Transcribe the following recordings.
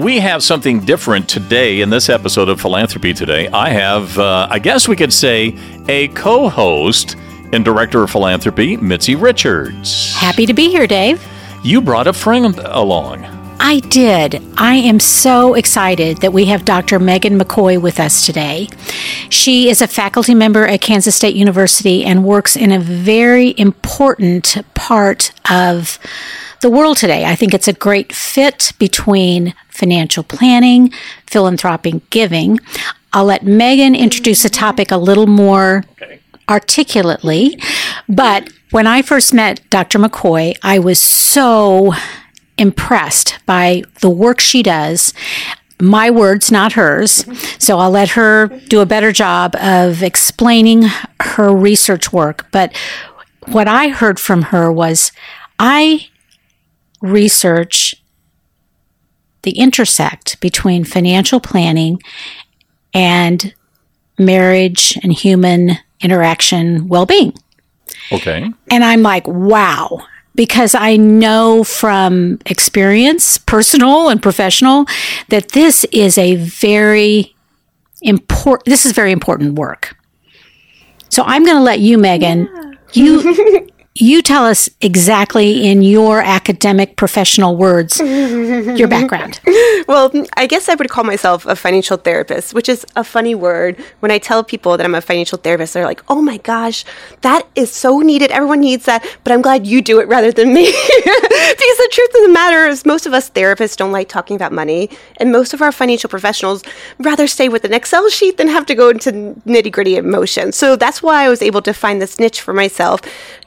We have something different today in this episode of Philanthropy Today. I have, uh, I guess we could say, a co host and director of philanthropy, Mitzi Richards. Happy to be here, Dave. You brought a friend along. I did. I am so excited that we have Dr. Megan McCoy with us today. She is a faculty member at Kansas State University and works in a very important part of the world today. I think it's a great fit between financial planning, philanthropic giving. I'll let Megan introduce the topic a little more articulately. But when I first met Dr. McCoy, I was so impressed by the work she does. My words, not hers. So I'll let her do a better job of explaining her research work. But what I heard from her was I research the intersect between financial planning and marriage and human interaction well being. Okay. And I'm like, wow. Because I know from experience, personal and professional, that this is a very important, this is very important work. So I'm going to let you, Megan, yeah. you you tell us exactly in your academic professional words your background. Well, I guess I would call myself a financial therapist, which is a funny word. When I tell people that I'm a financial therapist, they're like, "Oh my gosh, that is so needed. Everyone needs that." But I'm glad you do it rather than me. because the truth of the matter is most of us therapists don't like talking about money, and most of our financial professionals rather stay with an Excel sheet than have to go into nitty-gritty emotions. So that's why I was able to find this niche for myself.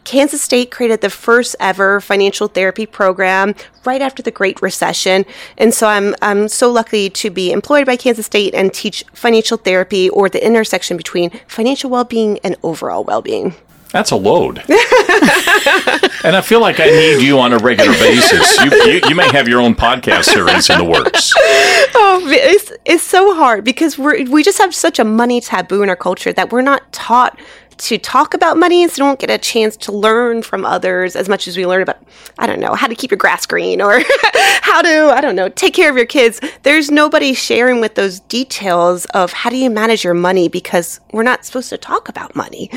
Kansas State created the first ever financial therapy program right after the Great Recession. And so I'm, I'm so lucky to be employed by Kansas State and teach financial therapy or the intersection between financial well being and overall well being. That's a load. and I feel like I need you on a regular basis. You, you, you, may have your own podcast series in the works. Oh, it's, it's so hard because we we just have such a money taboo in our culture that we're not taught to talk about money so don't get a chance to learn from others as much as we learn about i don't know how to keep your grass green or how to i don't know take care of your kids. There's nobody sharing with those details of how do you manage your money because we're not supposed to talk about money.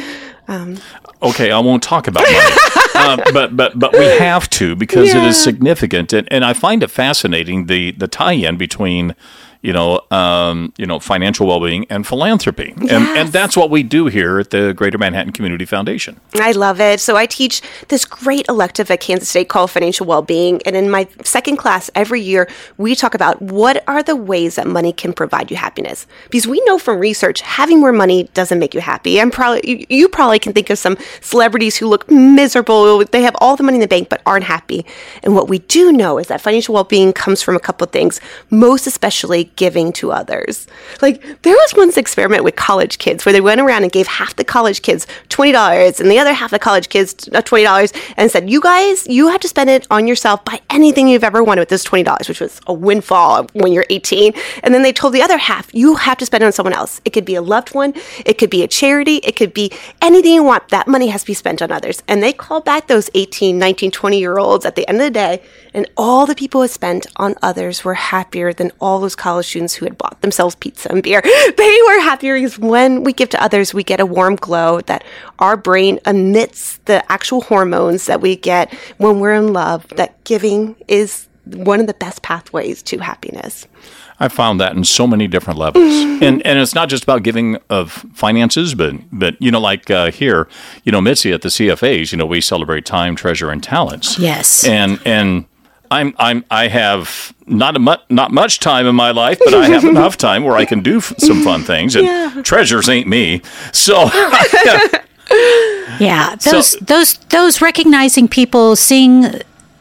Um, okay i won't talk about money. Uh, but but but we have to because yeah. it is significant. And, and i find it fascinating the the tie-in between you know, um, you know, financial well-being and philanthropy, yes. and and that's what we do here at the Greater Manhattan Community Foundation. I love it. So I teach this great elective at Kansas State called Financial Well-being, and in my second class every year we talk about what are the ways that money can provide you happiness, because we know from research having more money doesn't make you happy. I'm probably you, you probably can think of some celebrities who look miserable. They have all the money in the bank but aren't happy. And what we do know is that financial well-being comes from a couple of things, most especially giving to others. Like there was once experiment with college kids where they went around and gave half the college kids twenty dollars and the other half the college kids uh, twenty dollars and said, "You guys, you have to spend it on yourself. Buy anything you've ever wanted with this twenty dollars," which was a windfall when you're eighteen. And then they told the other half, "You have to spend it on someone else. It could be a loved one, it could be a charity, it could be anything you want. That money has to be spent on others." And they called back those 18, 19, 20 year olds at the end of the day, and all the people who spent on others were happier than all those college students who had bought themselves pizza and beer. They were happier because when we give to others, we get a warm glow that our brain emits the actual hormones that we get when we're in love, that giving is one of the best pathways to happiness. I found that in so many different levels, and and it's not just about giving of finances, but but you know, like uh, here, you know, Mitzi at the CFAs, you know, we celebrate time, treasure, and talents. Yes, and and I'm I'm I have not a mu- not much time in my life, but I have enough time where I can do f- some fun things. And yeah. treasures ain't me, so. yeah, those so, those those recognizing people, seeing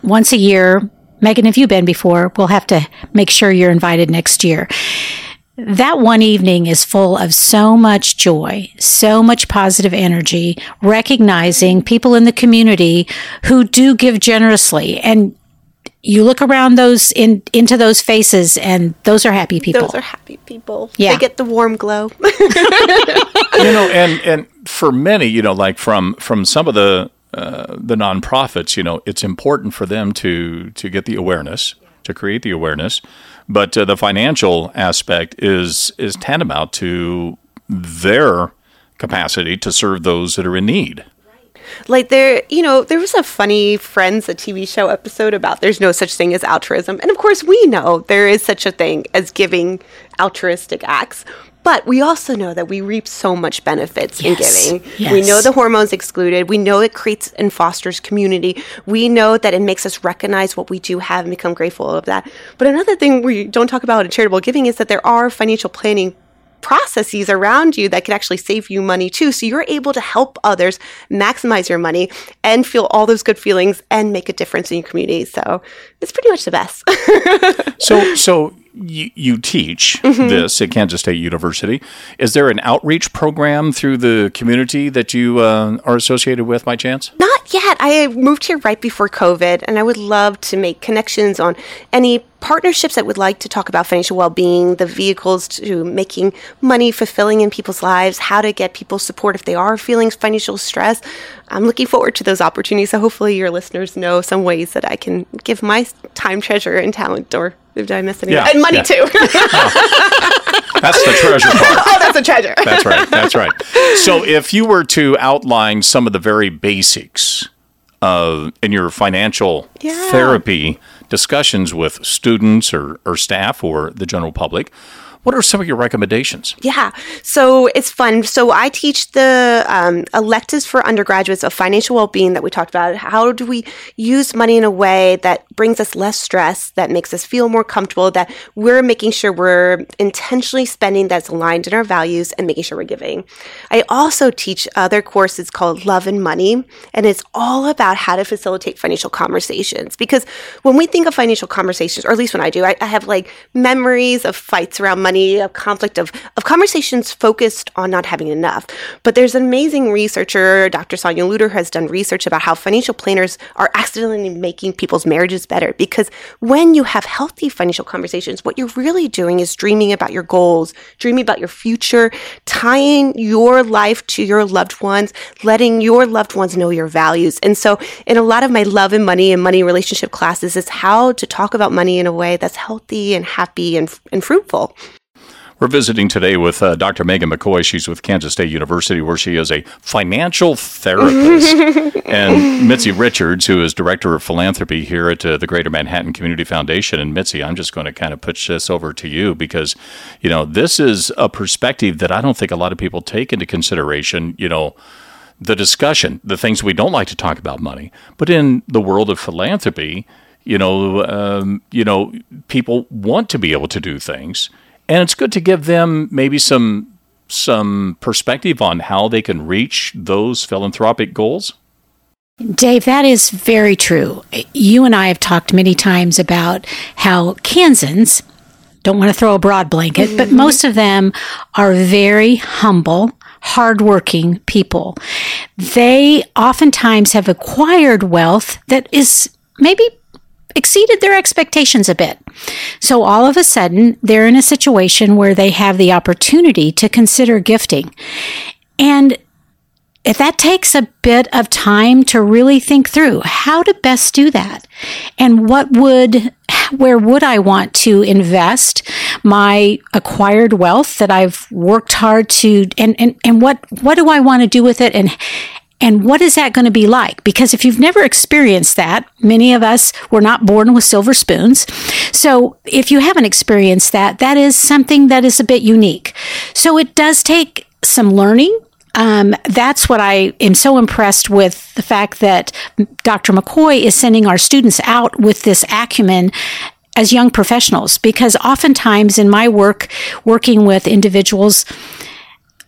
once a year. Megan, have you been before? We'll have to make sure you're invited next year. that one evening is full of so much joy, so much positive energy, recognizing people in the community who do give generously. And you look around those in into those faces and those are happy people. Those are happy people. Yeah. They get the warm glow. you know, and and for many, you know, like from from some of the uh, the nonprofits, you know, it's important for them to to get the awareness, to create the awareness, but uh, the financial aspect is is tantamount to their capacity to serve those that are in need. Like there you know there was a funny friends a tv show episode about there's no such thing as altruism and of course we know there is such a thing as giving altruistic acts but we also know that we reap so much benefits in Yes. giving. We know Yes. the hormones excluded. We know it creates and fosters community. We know that it makes us recognize what we do have and become grateful of that. But another thing we don't talk about in charitable giving is that there are financial planning processes around you that can actually save you money too. So you're able to help others maximize your money and feel all those good feelings and make a difference in your community. So it's pretty much the best. So, so you, you teach Mm-hmm. this at Kansas State University. Is there an outreach program through the community that you uh, are associated with, by chance? Not yet. I moved here right before COVID, and I would love to make connections on any partnerships that would like to talk about financial well-being, the vehicles to making money fulfilling in people's lives, how to get people support if they are feeling financial stress. I'm looking forward to those opportunities. So hopefully your listeners know some ways that I can give my time, treasure, and talent. Or did I miss any? Yeah, and money yeah. too. That's the treasure part. oh, that's a treasure. That's right. That's right. So, if you were to outline some of the very basics uh, in your financial Yeah. therapy discussions with students or, or staff or the general public, what are some of your recommendations? Yeah, so it's fun. So I teach the um, electives for undergraduates of financial well-being that we talked about. How do we use money in a way that brings us less stress, that makes us feel more comfortable, that we're making sure we're intentionally spending that's aligned in our values and making sure we're giving. I also teach other courses called Love and Money, and it's all about how to facilitate financial conversations. Because when we think of financial conversations, or at least when I do, I, I have like memories of fights around money, of conflict, of, of conversations focused on not having enough. But there's an amazing researcher, Dr. Sonya Lutter, has done research about how financial planners are accidentally making people's marriages better. Because when you have healthy financial conversations, what you're really doing is dreaming about your goals, dreaming about your future, tying your life to your loved ones, letting your loved ones know your values. And so, in a lot of my love and money and money relationship classes, is how to talk about money in a way that's healthy and happy and, and fruitful. We're visiting today with uh, Dr. Megan McCoy. She's with Kansas State University, where she is a financial therapist. and Mitzi Richards, who is Director of Philanthropy here at uh, the Greater Manhattan Community Foundation. And Mitzi, I'm just going to kind of push this over to you because, you know, this is a perspective that I don't think a lot of people take into consideration, you know, the discussion, the things we don't like to talk about money. But in the world of philanthropy, you know, um, you know, people want to be able to do things, and it's good to give them maybe some some perspective on how they can reach those philanthropic goals. Dave, that is very true. You and I have talked many times about how Kansans don't want to throw a broad blanket, but mm-hmm. most of them are very humble, hardworking people. They oftentimes have acquired wealth that is maybe exceeded their expectations a bit. So all of a sudden, they're in a situation where they have the opportunity to consider gifting. And if that takes a bit of time to really think through how to best do that and what would where would I want to invest my acquired wealth that I've worked hard to and and, and what what do I want to do with it and and what is that going to be like? Because if you've never experienced that, many of us were not born with silver spoons. So if you haven't experienced that, that is something that is a bit unique. So it does take some learning. Um, that's what I am so impressed with the fact that Dr. McCoy is sending our students out with this acumen as young professionals because oftentimes in my work working with individuals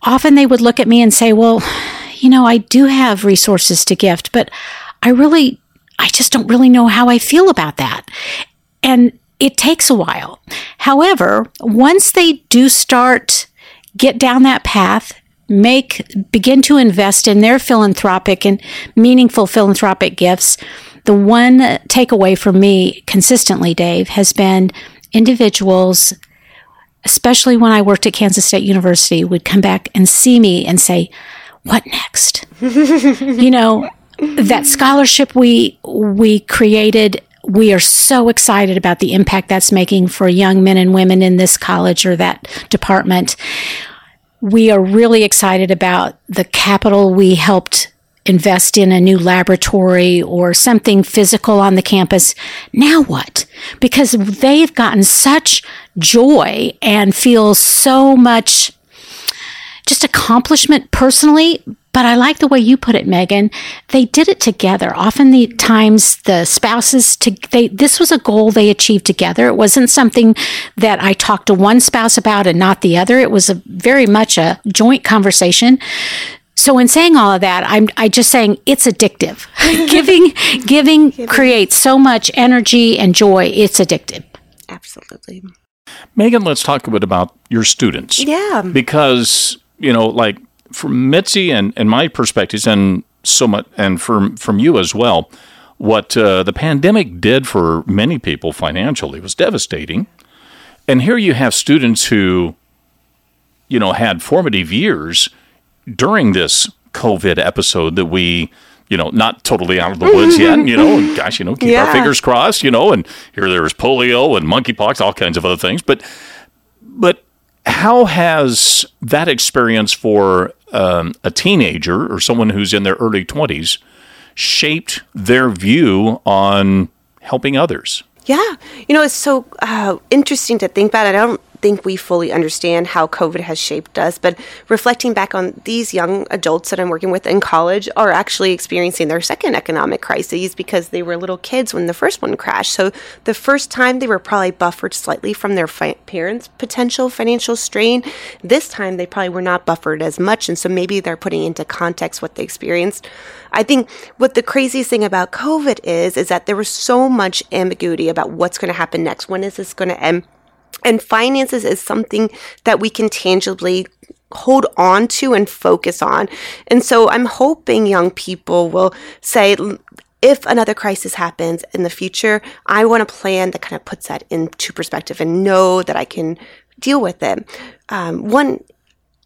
often they would look at me and say well you know i do have resources to gift but i really i just don't really know how i feel about that and it takes a while. However, once they do start get down that path, make begin to invest in their philanthropic and meaningful philanthropic gifts, the one takeaway for me consistently, Dave, has been individuals especially when I worked at Kansas State University, would come back and see me and say, "What next?" you know, that scholarship we we created we are so excited about the impact that's making for young men and women in this college or that department. We are really excited about the capital we helped invest in a new laboratory or something physical on the campus. Now what? Because they've gotten such joy and feel so much just accomplishment personally. But I like the way you put it, Megan. They did it together. Often the times the spouses to they this was a goal they achieved together. It wasn't something that I talked to one spouse about and not the other. It was a very much a joint conversation. So in saying all of that, I'm I just saying it's addictive. giving, giving giving creates so much energy and joy. It's addictive. Absolutely. Megan, let's talk a bit about your students. Yeah. Because, you know, like from Mitzi and, and my perspectives and so much and from from you as well, what uh, the pandemic did for many people financially was devastating. And here you have students who, you know, had formative years during this COVID episode that we, you know, not totally out of the woods yet, you know, and gosh, you know, keep Yeah. our fingers crossed, you know, and here there was polio and monkeypox, all kinds of other things. But, but how has that experience for um, a teenager or someone who's in their early 20s shaped their view on helping others? Yeah. You know, it's so uh, interesting to think about. I don't think we fully understand how COVID has shaped us, but reflecting back on these young adults that I'm working with in college are actually experiencing their second economic crises because they were little kids when the first one crashed. So the first time they were probably buffered slightly from their fi- parents' potential financial strain. This time they probably were not buffered as much. And so maybe they're putting into context what they experienced. I think what the craziest thing about COVID is, is that there was so much ambiguity about what's going to happen next. When is this going to end? And finances is something that we can tangibly hold on to and focus on. And so I'm hoping young people will say, if another crisis happens in the future, I want a plan that kind of puts that into perspective and know that I can deal with it. Um, one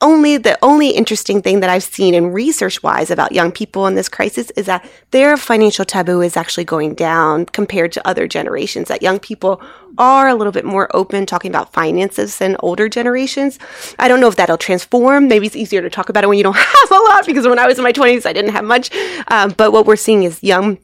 only the only interesting thing that I've seen in research wise about young people in this crisis is that their financial taboo is actually going down compared to other generations. That young people are a little bit more open talking about finances than older generations. I don't know if that'll transform. Maybe it's easier to talk about it when you don't have a lot because when I was in my 20s, I didn't have much. Um, but what we're seeing is young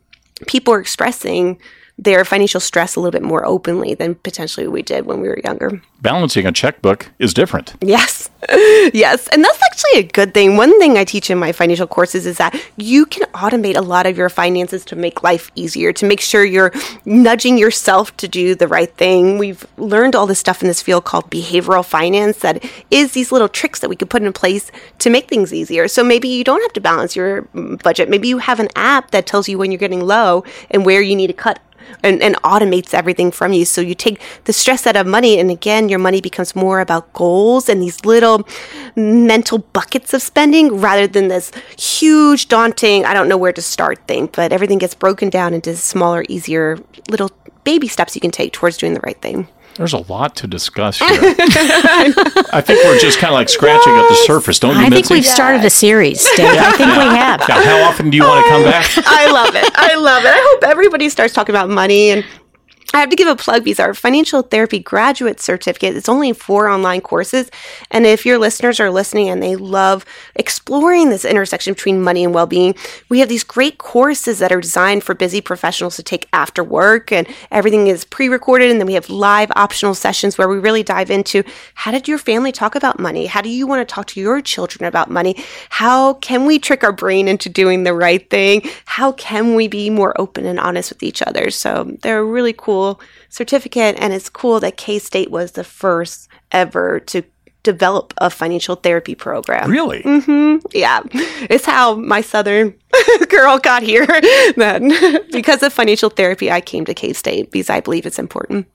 people are expressing their financial stress a little bit more openly than potentially we did when we were younger. Balancing a checkbook is different. Yes. yes. And that's actually a good thing. One thing I teach in my financial courses is that you can automate a lot of your finances to make life easier, to make sure you're nudging yourself to do the right thing. We've learned all this stuff in this field called behavioral finance that is these little tricks that we could put in place to make things easier. So maybe you don't have to balance your budget. Maybe you have an app that tells you when you're getting low and where you need to cut and, and automates everything from you. So you take the stress out of money, and again, your money becomes more about goals and these little mental buckets of spending rather than this huge, daunting, I don't know where to start thing. But everything gets broken down into smaller, easier little baby steps you can take towards doing the right thing. There's a lot to discuss here. I think we're just kind of like scratching at the surface, don't you, I think Mitzi? we've started a series, Dave. I think we have. Now, how often do you want to come back? I love it. I love it. I hope everybody starts talking about money and I have to give a plug because our financial therapy graduate certificate is only four online courses. And if your listeners are listening and they love exploring this intersection between money and well being, we have these great courses that are designed for busy professionals to take after work. And everything is pre recorded. And then we have live optional sessions where we really dive into how did your family talk about money? How do you want to talk to your children about money? How can we trick our brain into doing the right thing? How can we be more open and honest with each other? So they're really cool certificate, and it's cool that K State was the first ever to develop a financial therapy program. Really? Yeah, it's how my Southern girl got here. then, because of financial therapy, I came to K State because I believe it's important.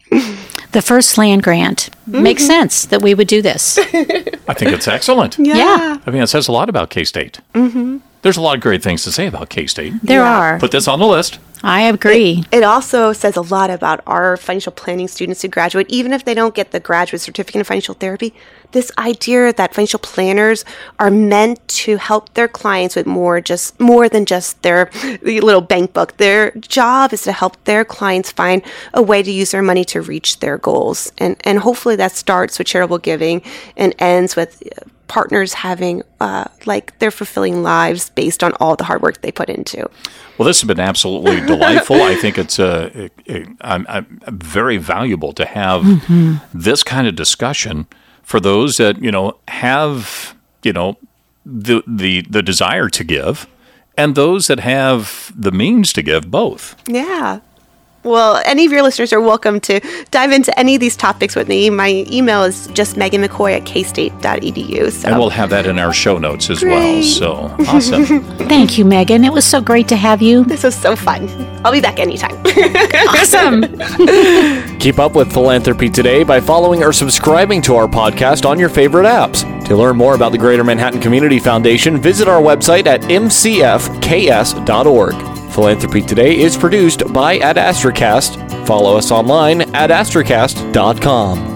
The first land grant makes sense that we would do this. I think it's excellent. Yeah. I mean, it says a lot about K State. Mm-hmm. There's a lot of great things to say about K State. There are. Put this on the list. I agree. It also says a lot about our financial planning students who graduate, even if they don't get the graduate certificate in financial therapy. This idea that financial planners are meant to help their clients with more, just more than just their little bank book. Their job is to help their clients find a way to use their money to reach their goals, and and hopefully that starts with charitable giving and ends with partners having uh, like their fulfilling lives based on all the hard work they put into. Well, this has been absolutely delightful. I think it's uh, it, it, I'm, I'm very valuable to have this kind of discussion for those that you know have you know the the the desire to give, and those that have the means to give both. Yeah. Well, any of your listeners are welcome to dive into any of these topics with me. My email is just Megan McCoy at kstate.edu. So. And we'll have that in our show notes as well. So awesome. Thank you, Megan. It was so great to have you. this was so fun. I'll be back anytime. Awesome. Keep up with Philanthropy Today by following or subscribing to our podcast on your favorite apps. To learn more about the Greater Manhattan Community Foundation, visit our website at mcfks.org. Philanthropy Today is produced by Ad Astracast. Follow us online at astracast.com.